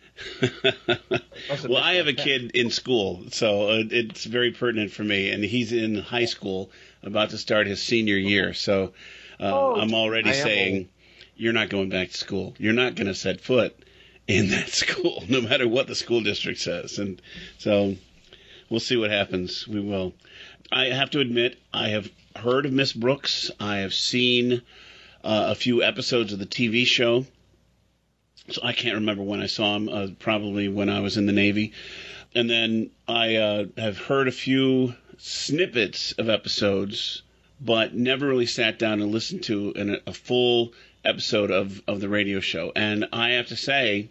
well, I have a kid in school, so uh, it's very pertinent for me, and he's in high school, about to start his senior year. So uh, oh, I'm already saying you're not going back to school. You're not going to set foot in that school, no matter what the school district says. And so we'll see what happens. We will. I have to admit, I have heard of Miss Brooks. I have seen uh, a few episodes of the TV show. So I can't remember when I saw him. Uh, probably when I was in the Navy. And then I uh, have heard a few snippets of episodes but never really sat down and listened to an, a full episode of, of the radio show. And I have to say,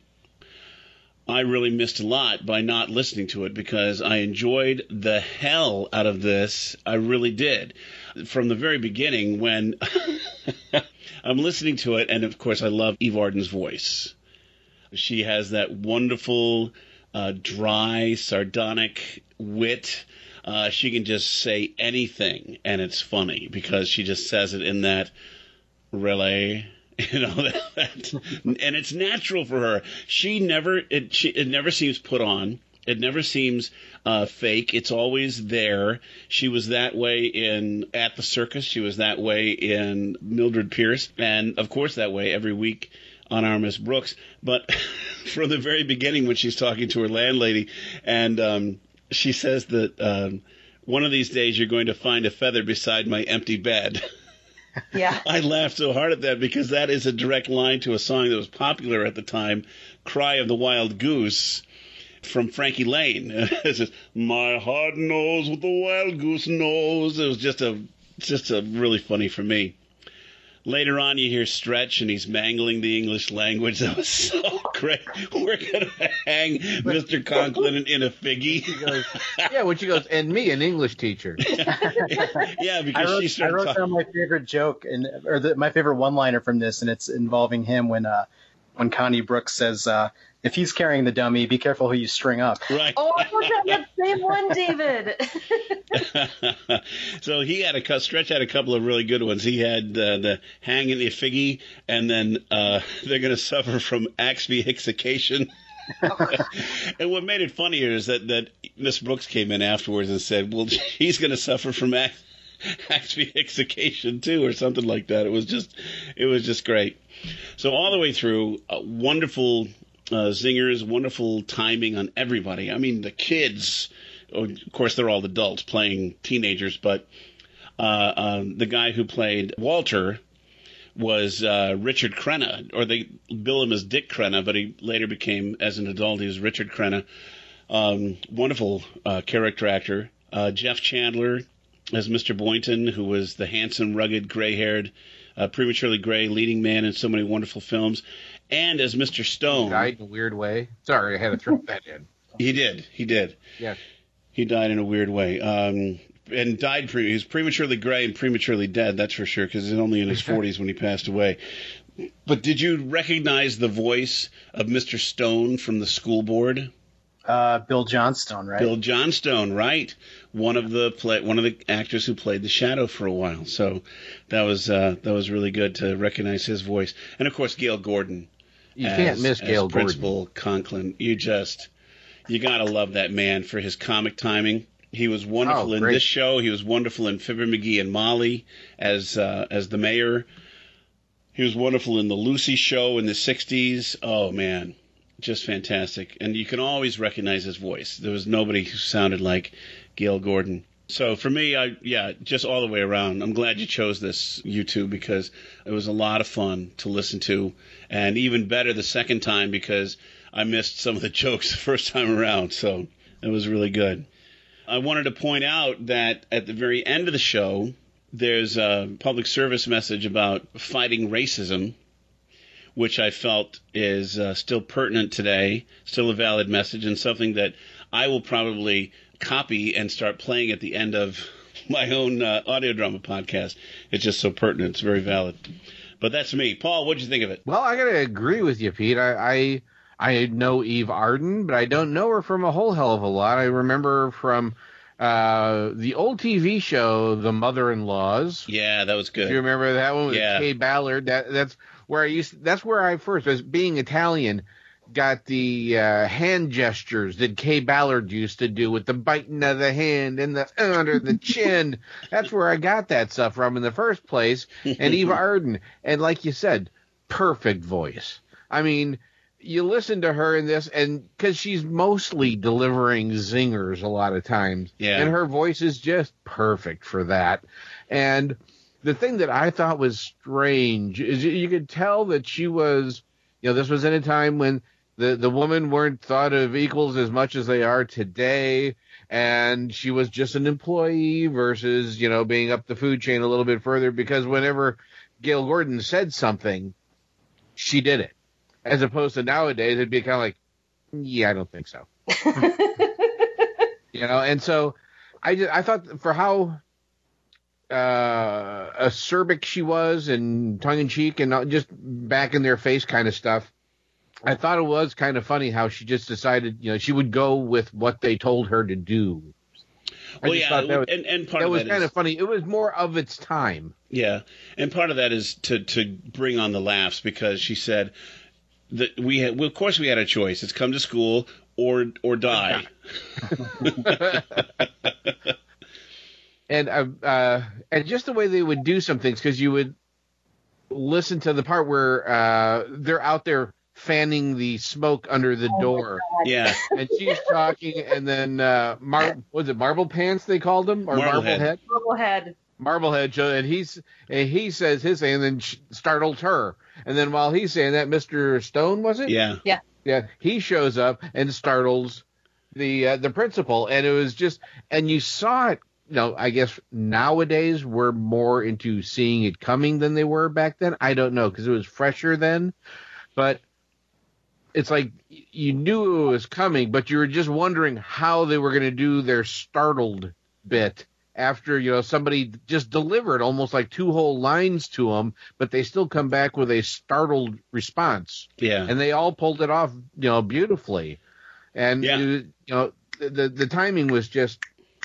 I really missed a lot by not listening to it because I enjoyed the hell out of this. I really did. From the very beginning, when I'm listening to it, and of course, I love Eve Arden's voice. She has that wonderful, uh, dry, sardonic wit. Uh, she can just say anything, and it's funny because she just says it in that relay you know that, and it's natural for her. She never it she it never seems put on. It never seems uh, fake. It's always there. She was that way in at the circus. She was that way in mildred pierce and of course that way every week on our miss brooks. But from the very beginning when she's talking to her landlady and um, she says that um, one of these days you're going to find a feather beside my empty bed Yeah. I laughed so hard at that because that is a direct line to a song that was popular at the time, "Cry of the Wild Goose." From Frankie Laine, it says, "My heart knows what the wild goose knows." It was just a, just a really funny for me. Later on, you hear Stretch, and he's mangling the English language. That was so great. We're gonna hang Mr. Conklin in, in a figgy. Goes, yeah, when she goes, and me, an English teacher. yeah, I because wrote, she I wrote talking. down my favorite joke and or the, my favorite one-liner from this, and it's involving him when uh, when Connie Brooks says, uh, "If he's carrying the dummy, be careful who you string up." Right. Oh, I forgot that same one, David. so he had a cou- stretch had a couple of really good ones. He had uh, the hanging the figgy, and then uh, they're going to suffer from axphixication. and what made it funnier is that that Miss Brooks came in afterwards and said, "Well, he's going to suffer from ax- axphixication too, or something like that." It was just, it was just great. So all the way through, uh, wonderful uh, zingers, wonderful timing on everybody. I mean, the kids. Of course, they're all adults playing teenagers, but uh, um, the guy who played Walter was uh, Richard Crenna, or they bill him as Dick Crenna, but he later became, as an adult, he was Richard Crenna. Um, wonderful uh, character actor. Uh, Jeff Chandler as Mr. Boynton, who was the handsome, rugged, gray-haired, uh, prematurely gray leading man in so many wonderful films, and as Mr. Stone. Died in a weird way. Sorry, I had to throw that in. He did. He did. Yes. He died in a weird way. Um, and died. Pre- he was prematurely gray and prematurely dead. That's for sure. Because he's only in his 40s when he passed away. But did you recognize the voice of Mr. Stone from the school board? Uh, Bill Johnstone, right? Bill Johnstone, right? One of the play, one of the actors who played the Shadow for a while. So that was uh, that was really good to recognize his voice. And of course, Gale Gordon. You as- can't miss as Gale Gordon. Principal Conklin. You just you gotta love that man for his comic timing. He was wonderful Oh, in this show. He was wonderful in Fibber McGee and Molly as uh, as the mayor. He was wonderful in the Lucy show in the '60s. Oh man, just fantastic. And you can always recognize his voice. There was nobody who sounded like Gale Gordon. So for me, I yeah, just all the way around. I'm glad you chose this YouTube because it was a lot of fun to listen to, and even better the second time because I missed some of the jokes the first time around. So it was really good. I wanted to point out that at the very end of the show, there's a public service message about fighting racism, which I felt is uh, still pertinent today, still a valid message, and something that I will probably copy and start playing at the end of my own uh, audio drama podcast. It's just so pertinent. It's very valid. But that's me. Paul, what'd you think of it? Well, I gotta agree with you, Pete. I, I I know Eve Arden, but I don't know her from a whole hell of a lot. I remember her from uh, the old TV show, The Mother-in-Laws. Yeah, that was good. Do you remember that one with Yeah. Kaye Ballard? That that's where I used. That's where I first, as being Italian, got the uh, hand gestures that Kaye Ballard used to do with the biting of the hand and the under the chin. That's where I got that stuff from in the first place. And Eva Arden, and like you said, perfect voice. I mean, you listen to her in this, and because she's mostly delivering zingers a lot of times, Yeah. and her voice is just perfect for that. And the thing that I thought was strange is you- you could tell that she was, you know, this was in a time when the the women weren't thought of equals as much as they are today, and she was just an employee versus you know being up the food chain a little bit further. Because whenever Gale Gordon said something, she did it, as opposed to nowadays it'd be kind of like, yeah, I don't think so. you know, and so I just, I thought for how uh, acerbic she was and tongue in cheek and just back in their face kind of stuff. I thought it was kind of funny how she just decided, you know, she would go with what they told her to do. I Well, yeah, that was, and, and part that of was that was kind is- of funny. It was more of its time. Yeah, and part of that is to to bring on the laughs because she said that we had. Well, of course, we had a choice. It's come to school or or die. and uh, uh, and just the way they would do some things because you would listen to the part where uh, they're out there fanning the smoke under the door. Yeah. and she's talking, and then uh, Mar- was it Marble Pants they called him or Marblehead. Marblehead? Bubblehead. Marblehead, so- and he's and he says his thing, and then sh- startled her, and then while he's saying that, Mister Stone was it? Yeah. Yeah. Yeah, he shows up and startles the uh, the principal, and it was just, and you saw it. You know, I guess nowadays we're more into seeing it coming than they were back then. I don't know because it was fresher then, but it's like you knew it was coming, but you were just wondering how they were going to do their startled bit after you know somebody just delivered almost like two whole lines to them, but they still come back with a startled response Yeah. and they all pulled it off, you know, beautifully. And Yeah. you, you know, the, the the timing was just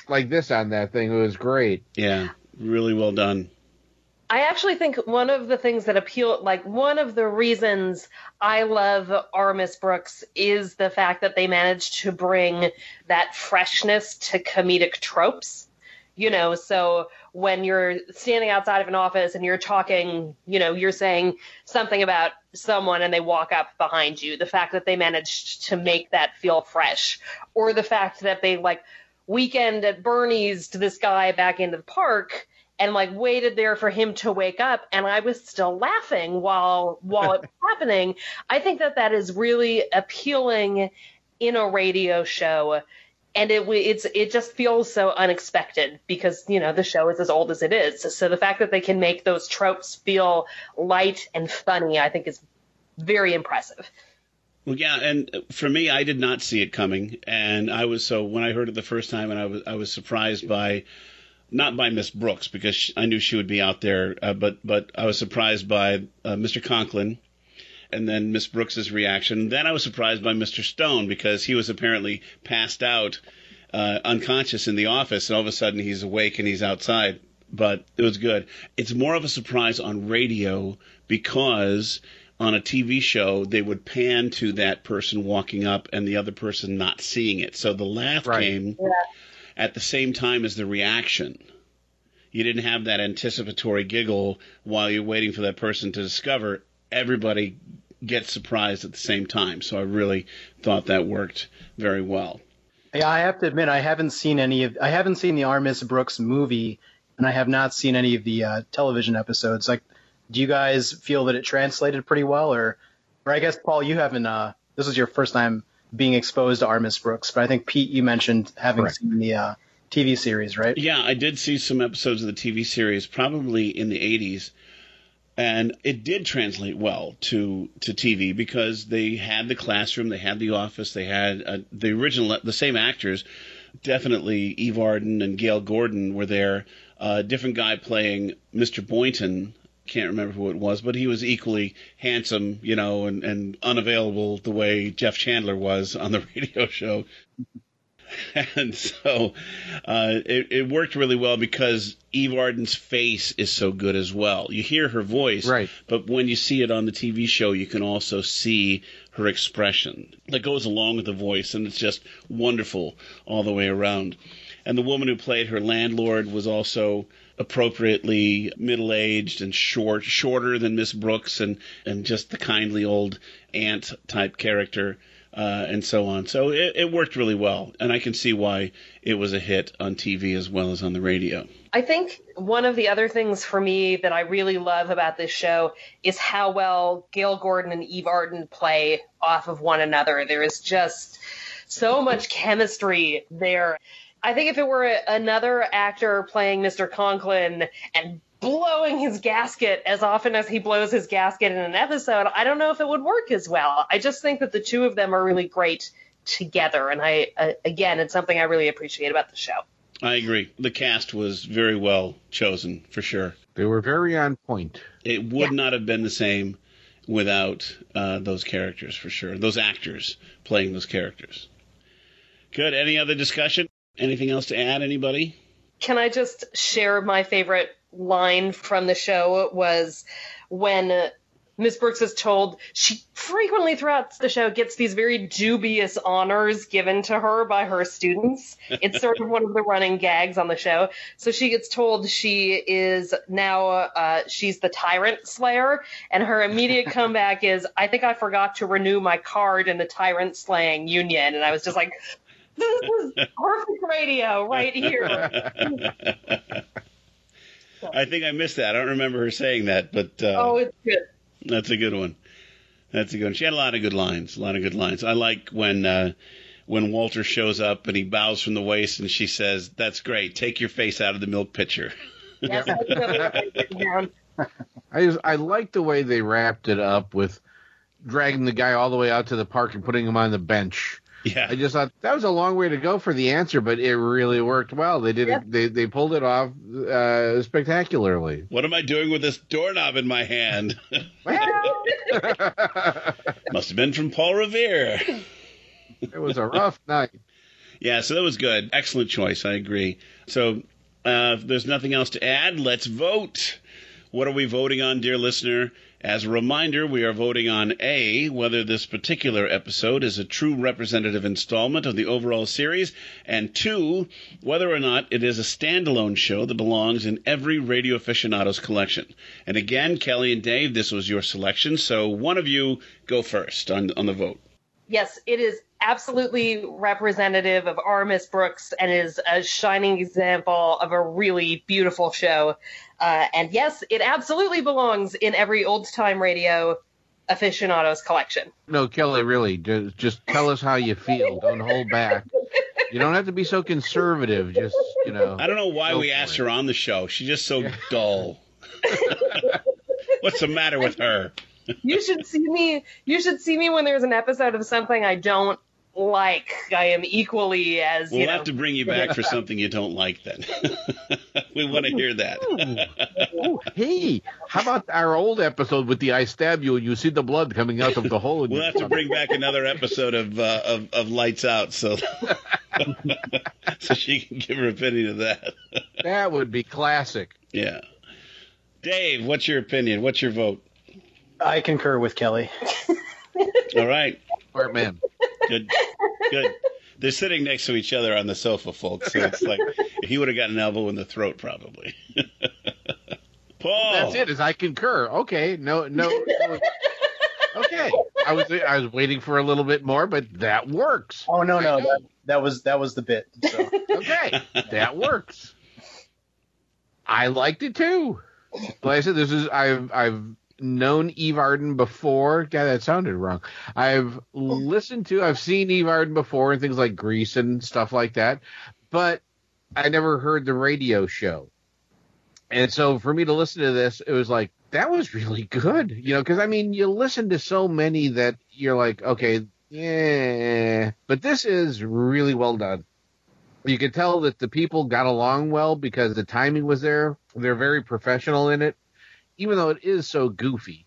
like this on that thing. It was great. Yeah, really well done. I actually think one of the things that appeal, like one of the reasons I love our Miss Brooks is the fact that they managed to bring that freshness to comedic tropes. You know, so when you're standing outside of an office and you're talking, you know, you're saying something about someone and they walk up behind you, the fact that they managed to make that feel fresh, or the fact that they like weekend at Bernie's to this guy back into the park and like waited there for him to wake up and I was still laughing while while it was happening. I think that that is really appealing in a radio show and it it's it just feels so unexpected because you know the show is as old as it is. So the fact that they can make those tropes feel light and funny, I think is very impressive. Well, yeah, and for me, I did not see it coming, and I was so when I heard it the first time, and I was I was surprised by not by Miss Brooks because she, I knew she would be out there, uh, but but I was surprised by uh, Mr. Conklin, and then Miss Brooks's reaction. Then I was surprised by Mr. Stone because he was apparently passed out, uh, unconscious in the office, and all of a sudden he's awake and he's outside. But it was good. It's more of a surprise on radio because on a TV show they would pan to that person walking up and the other person not seeing it. So the laugh came at the same time as the reaction. You didn't have that anticipatory giggle while you're waiting for that person to discover. Everybody gets surprised at the same time. So I really thought that worked very well. Yeah, I have to admit I haven't seen any of I haven't seen the Our Miss Brooks movie, and I have not seen any of the uh, television episodes. Like, do you guys feel that it translated pretty well, or, or I guess Paul, you haven't. Uh, this is your first time being exposed to Our Miss Brooks, but I think Pete, you mentioned having Correct. seen the uh, TV series, right? Yeah, I did see some episodes of the TV series, probably in the 80s, and it did translate well to to TV because they had the classroom, they had the office, they had uh, the original, the same actors. Definitely, Eve Arden and Gale Gordon were there. A different guy playing Mr. Boynton. Can't remember who it was, but he was equally handsome, you know, and, and unavailable the way Jeff Chandler was on the radio show and so uh, it, it worked really well because Eve Arden's face is so good as well. You hear her voice, Right. But when you see it on the TV show, you can also see her expression that goes along with the voice, and it's just wonderful all the way around. And the woman who played her landlord was also appropriately middle-aged and short, shorter than Miss Brooks, and and just the kindly old aunt type character. uh, and so on. So it, it worked really well, and I can see why it was a hit on TV as well as on the radio. I think one of the other things for me that I really love about this show is how well Gale Gordon and Eve Arden play off of one another. There is just so much chemistry there. I think if it were a, another actor playing Mr. Conklin and blowing his gasket as often as he blows his gasket in an episode, I don't know if it would work as well. I just think that the two of them are really great together, and I uh, again, it's something I really appreciate about the show. I agree. The cast was very well chosen for sure. They were very on point. It would not have been the same without uh, those characters for sure. Those actors playing those characters. Good. Any other discussion? Anything else to add? Anybody? Can I just share my favorite line from the show was when Miss Brooks is told she frequently throughout the show gets these very dubious honors given to her by her students. It's sort of one of the running gags on the show. So she gets told she is now uh, she's the tyrant slayer, and her immediate comeback is, "I think I forgot to renew my card in the tyrant slaying union," and I was just like. This is perfect radio right here. I think I missed that. I don't remember her saying that, but uh, oh, it's good. That's a good one. That's a good one. She had a lot of good lines. A lot of good lines. I like when uh, when Walter shows up and he bows from the waist and she says, "That's great. Take your face out of the milk pitcher." Yes, I. I just, I like the way they wrapped it up with dragging the guy all the way out to the park and putting him on the bench. Yeah. I just thought that was a long way to go for the answer, but it really worked well. They did it. They they pulled it off uh, spectacularly. What am I doing with this doorknob in my hand? Must have been from Paul Revere. It was a rough night. Yeah, so that was good. Excellent choice. I agree. So uh, if there's nothing else to add, let's vote. What are we voting on, dear listener? As a reminder, we are voting on A, whether this particular episode is a true representative installment of the overall series, and two, whether or not it is a standalone show that belongs in every Radio Aficionados collection. And again, Kelly and Dave, this was your selection, so one of you go first on, on the vote. Yes, it is absolutely representative of our Brooks and is a shining example of a really beautiful show. Uh, and yes, it absolutely belongs in every old time radio aficionados collection. No, Kelly, really, just, just tell us how you feel. Don't hold back. You don't have to be so conservative. Just you know. I don't know why we asked her on the show. She's just so dull. What's the matter with her? you should see me. You should see me when there's an episode of something I don't like. I am equally as. We'll you have to bring you back for something you don't like then. we want to hear that. Oh, hey, how about our old episode with the I stab you and you see the blood coming out of the hole? In We'll your have to bring back another episode of uh, of, of Lights Out, so so she can give her opinion of that. That would be classic. Yeah, Dave, what's your opinion? What's your vote? I concur with Kelly. All right, Smart man. good, good. They're sitting next to each other on the sofa, folks. So it's like he would have gotten an elbow in the throat, probably. Paul, That's it. Is I concur. Okay. No. No. no. Okay. I was I was waiting for a little bit more, but that works. Oh no, no, that, that was that was the bit. So. Okay, that works. I liked it too. Like I said, this is I've I've known Eve Arden before. God, that sounded wrong. I've oh. listened to, I've seen Eve Arden before and things like Grease and stuff like that, but I never heard the radio show. And so for me to listen to this, it was like that was really good, you know, because I mean, you listen to so many that you're like, okay, yeah, but this is really well done. You could tell that the people got along well because the timing was there. They're very professional in it, even though it is so goofy.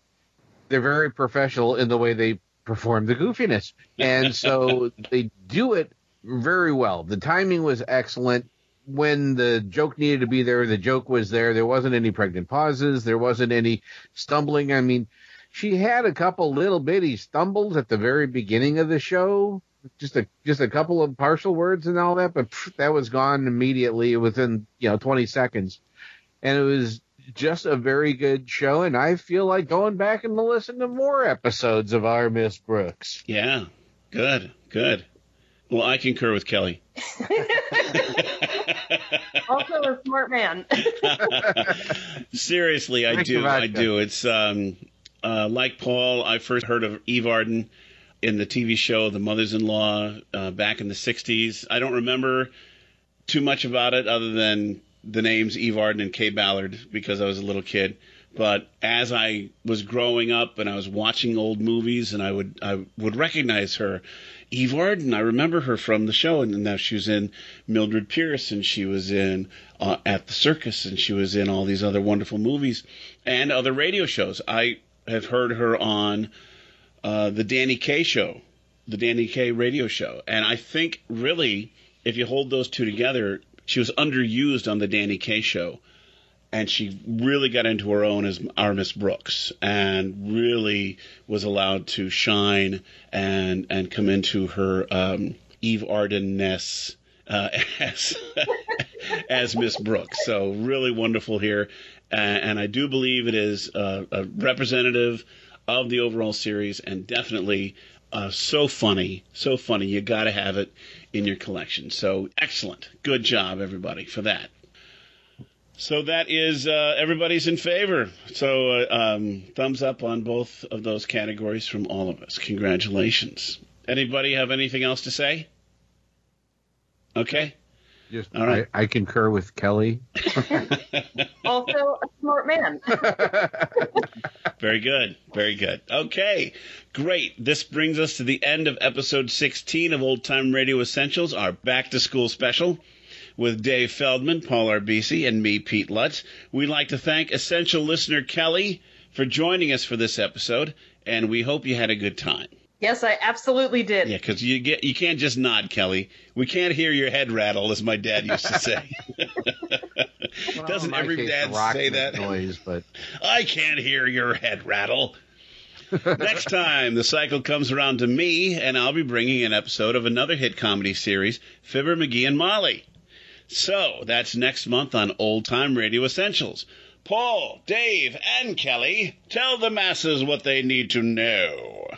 They're very professional in the way they perform the goofiness, and so they do it very well. The timing was excellent when the joke needed to be there, the joke was there. There wasn't any pregnant pauses. There wasn't any stumbling. I mean, she had a couple little bitty stumbles at the very beginning of the show, just a just a couple of partial words and all that, but pff, that was gone immediately within you know 20 seconds, and it was just a very good show. And I feel like going back and listen to more episodes of our Miss Brooks. Yeah, Good, good. Well, I concur with Kelly. Also a smart man. Seriously, I Drink do. I do. It's um, uh, like Paul. I first heard of Eve Arden in the TV show The Mothers-in-Law uh, back in the '60s. I don't remember too much about it other than the names Eve Arden and Kaye Ballard because I was a little kid. But as I was growing up and I was watching old movies, and I would I would recognize her, Eve Arden. I remember her from the show, and now she was in Mildred Pierce, and she was in uh, At the Circus, and she was in all these other wonderful movies and other radio shows. I have heard her on uh, the Danny Kaye show, the Danny Kaye radio show, and I think really, if you hold those two together, she was underused on the Danny Kaye show and she really got into her own as our Miss Brooks and really was allowed to shine and and come into her um, Eve Arden-ness uh, as as Miss Brooks. So really wonderful here, uh, and I do believe it is a representative of the overall series and definitely. Uh, so funny, so funny. You got to have it in your collection. So excellent, good job, everybody, for that. So that is uh, everybody's in favor. So uh, um, thumbs up on both of those categories from all of us. Congratulations. Anybody have anything else to say? Okay. Just, All right. I, I concur with Kelly. also a smart man. Very good. Very good. Okay. Great. This brings us to the end of episode 16 of Old Time Radio Essentials, our back to school special. With Dave Feldman, Paul Arbisi, and me, Pete Lutz. We'd like to thank essential listener Kelly for joining us for this episode, and we hope you had a good time. Yes, I absolutely did. Yeah, because you get you can't just nod, Kelly. We can't hear your head rattle, as my dad used to say. Doesn't in my every case, dad rock say that? noise, but I can't hear your head rattle. Next time, the cycle comes around to me, and I'll be bringing an episode of another hit comedy series, Fibber, McGee, and Molly. So, that's next month on Old Time Radio Essentials. Paul, Dave, and Kelly, tell the masses what they need to know.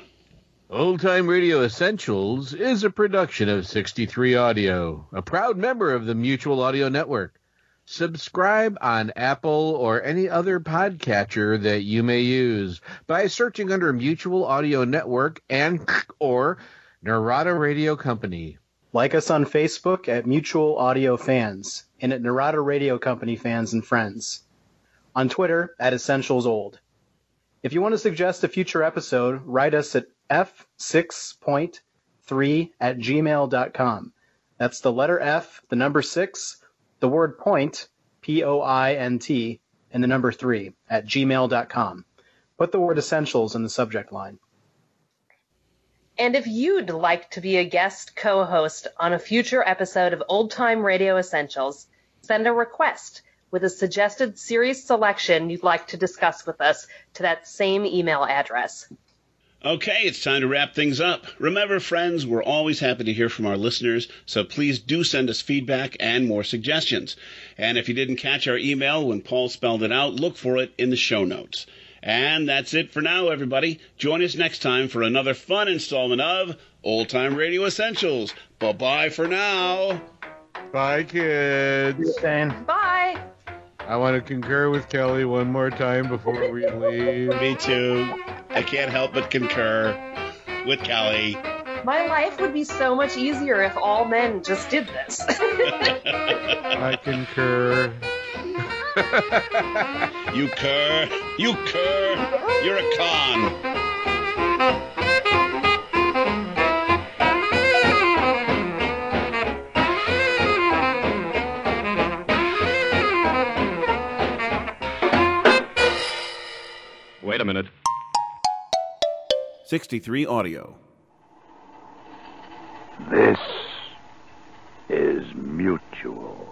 Old Time Radio Essentials is a production of 63 Audio, a proud member of the Mutual Audio Network. Subscribe on Apple or any other podcatcher that you may use by searching under Mutual Audio Network and or Narada Radio Company. Like us on Facebook at Mutual Audio Fans and at Narada Radio Company Fans and Friends. On Twitter at Essentials Old. If you want to suggest a future episode, write us at f6.3 at gmail.com. That's the letter F, the number 6, the word point, P-O-I-N-T, and the number 3 at gmail.com. Put the word essentials in the subject line. And if you'd like to be a guest co host on a future episode of Old Time Radio Essentials, send a request with a suggested series selection you'd like to discuss with us to that same email address. Okay, it's time to wrap things up. Remember, friends, we're always happy to hear from our listeners, so please do send us feedback and more suggestions. And if you didn't catch our email when Paul spelled it out, look for it in the show notes. And that's it for now, everybody. Join us next time for another fun installment of Old Time Radio Essentials. Bye bye for now. Bye, kids. Bye. I want to concur with Kelly one more time before we leave. Me too. I can't help but concur with Kelly. My life would be so much easier if all men just did this. I concur. You cur. You cur. You're a con. A minute. 63 Audio. This is mutual.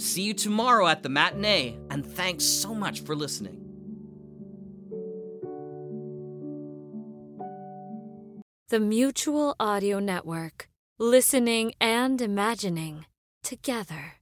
See you tomorrow at the matinee, and thanks so much for listening. The Mutual Audio Network. Listening and imagining together.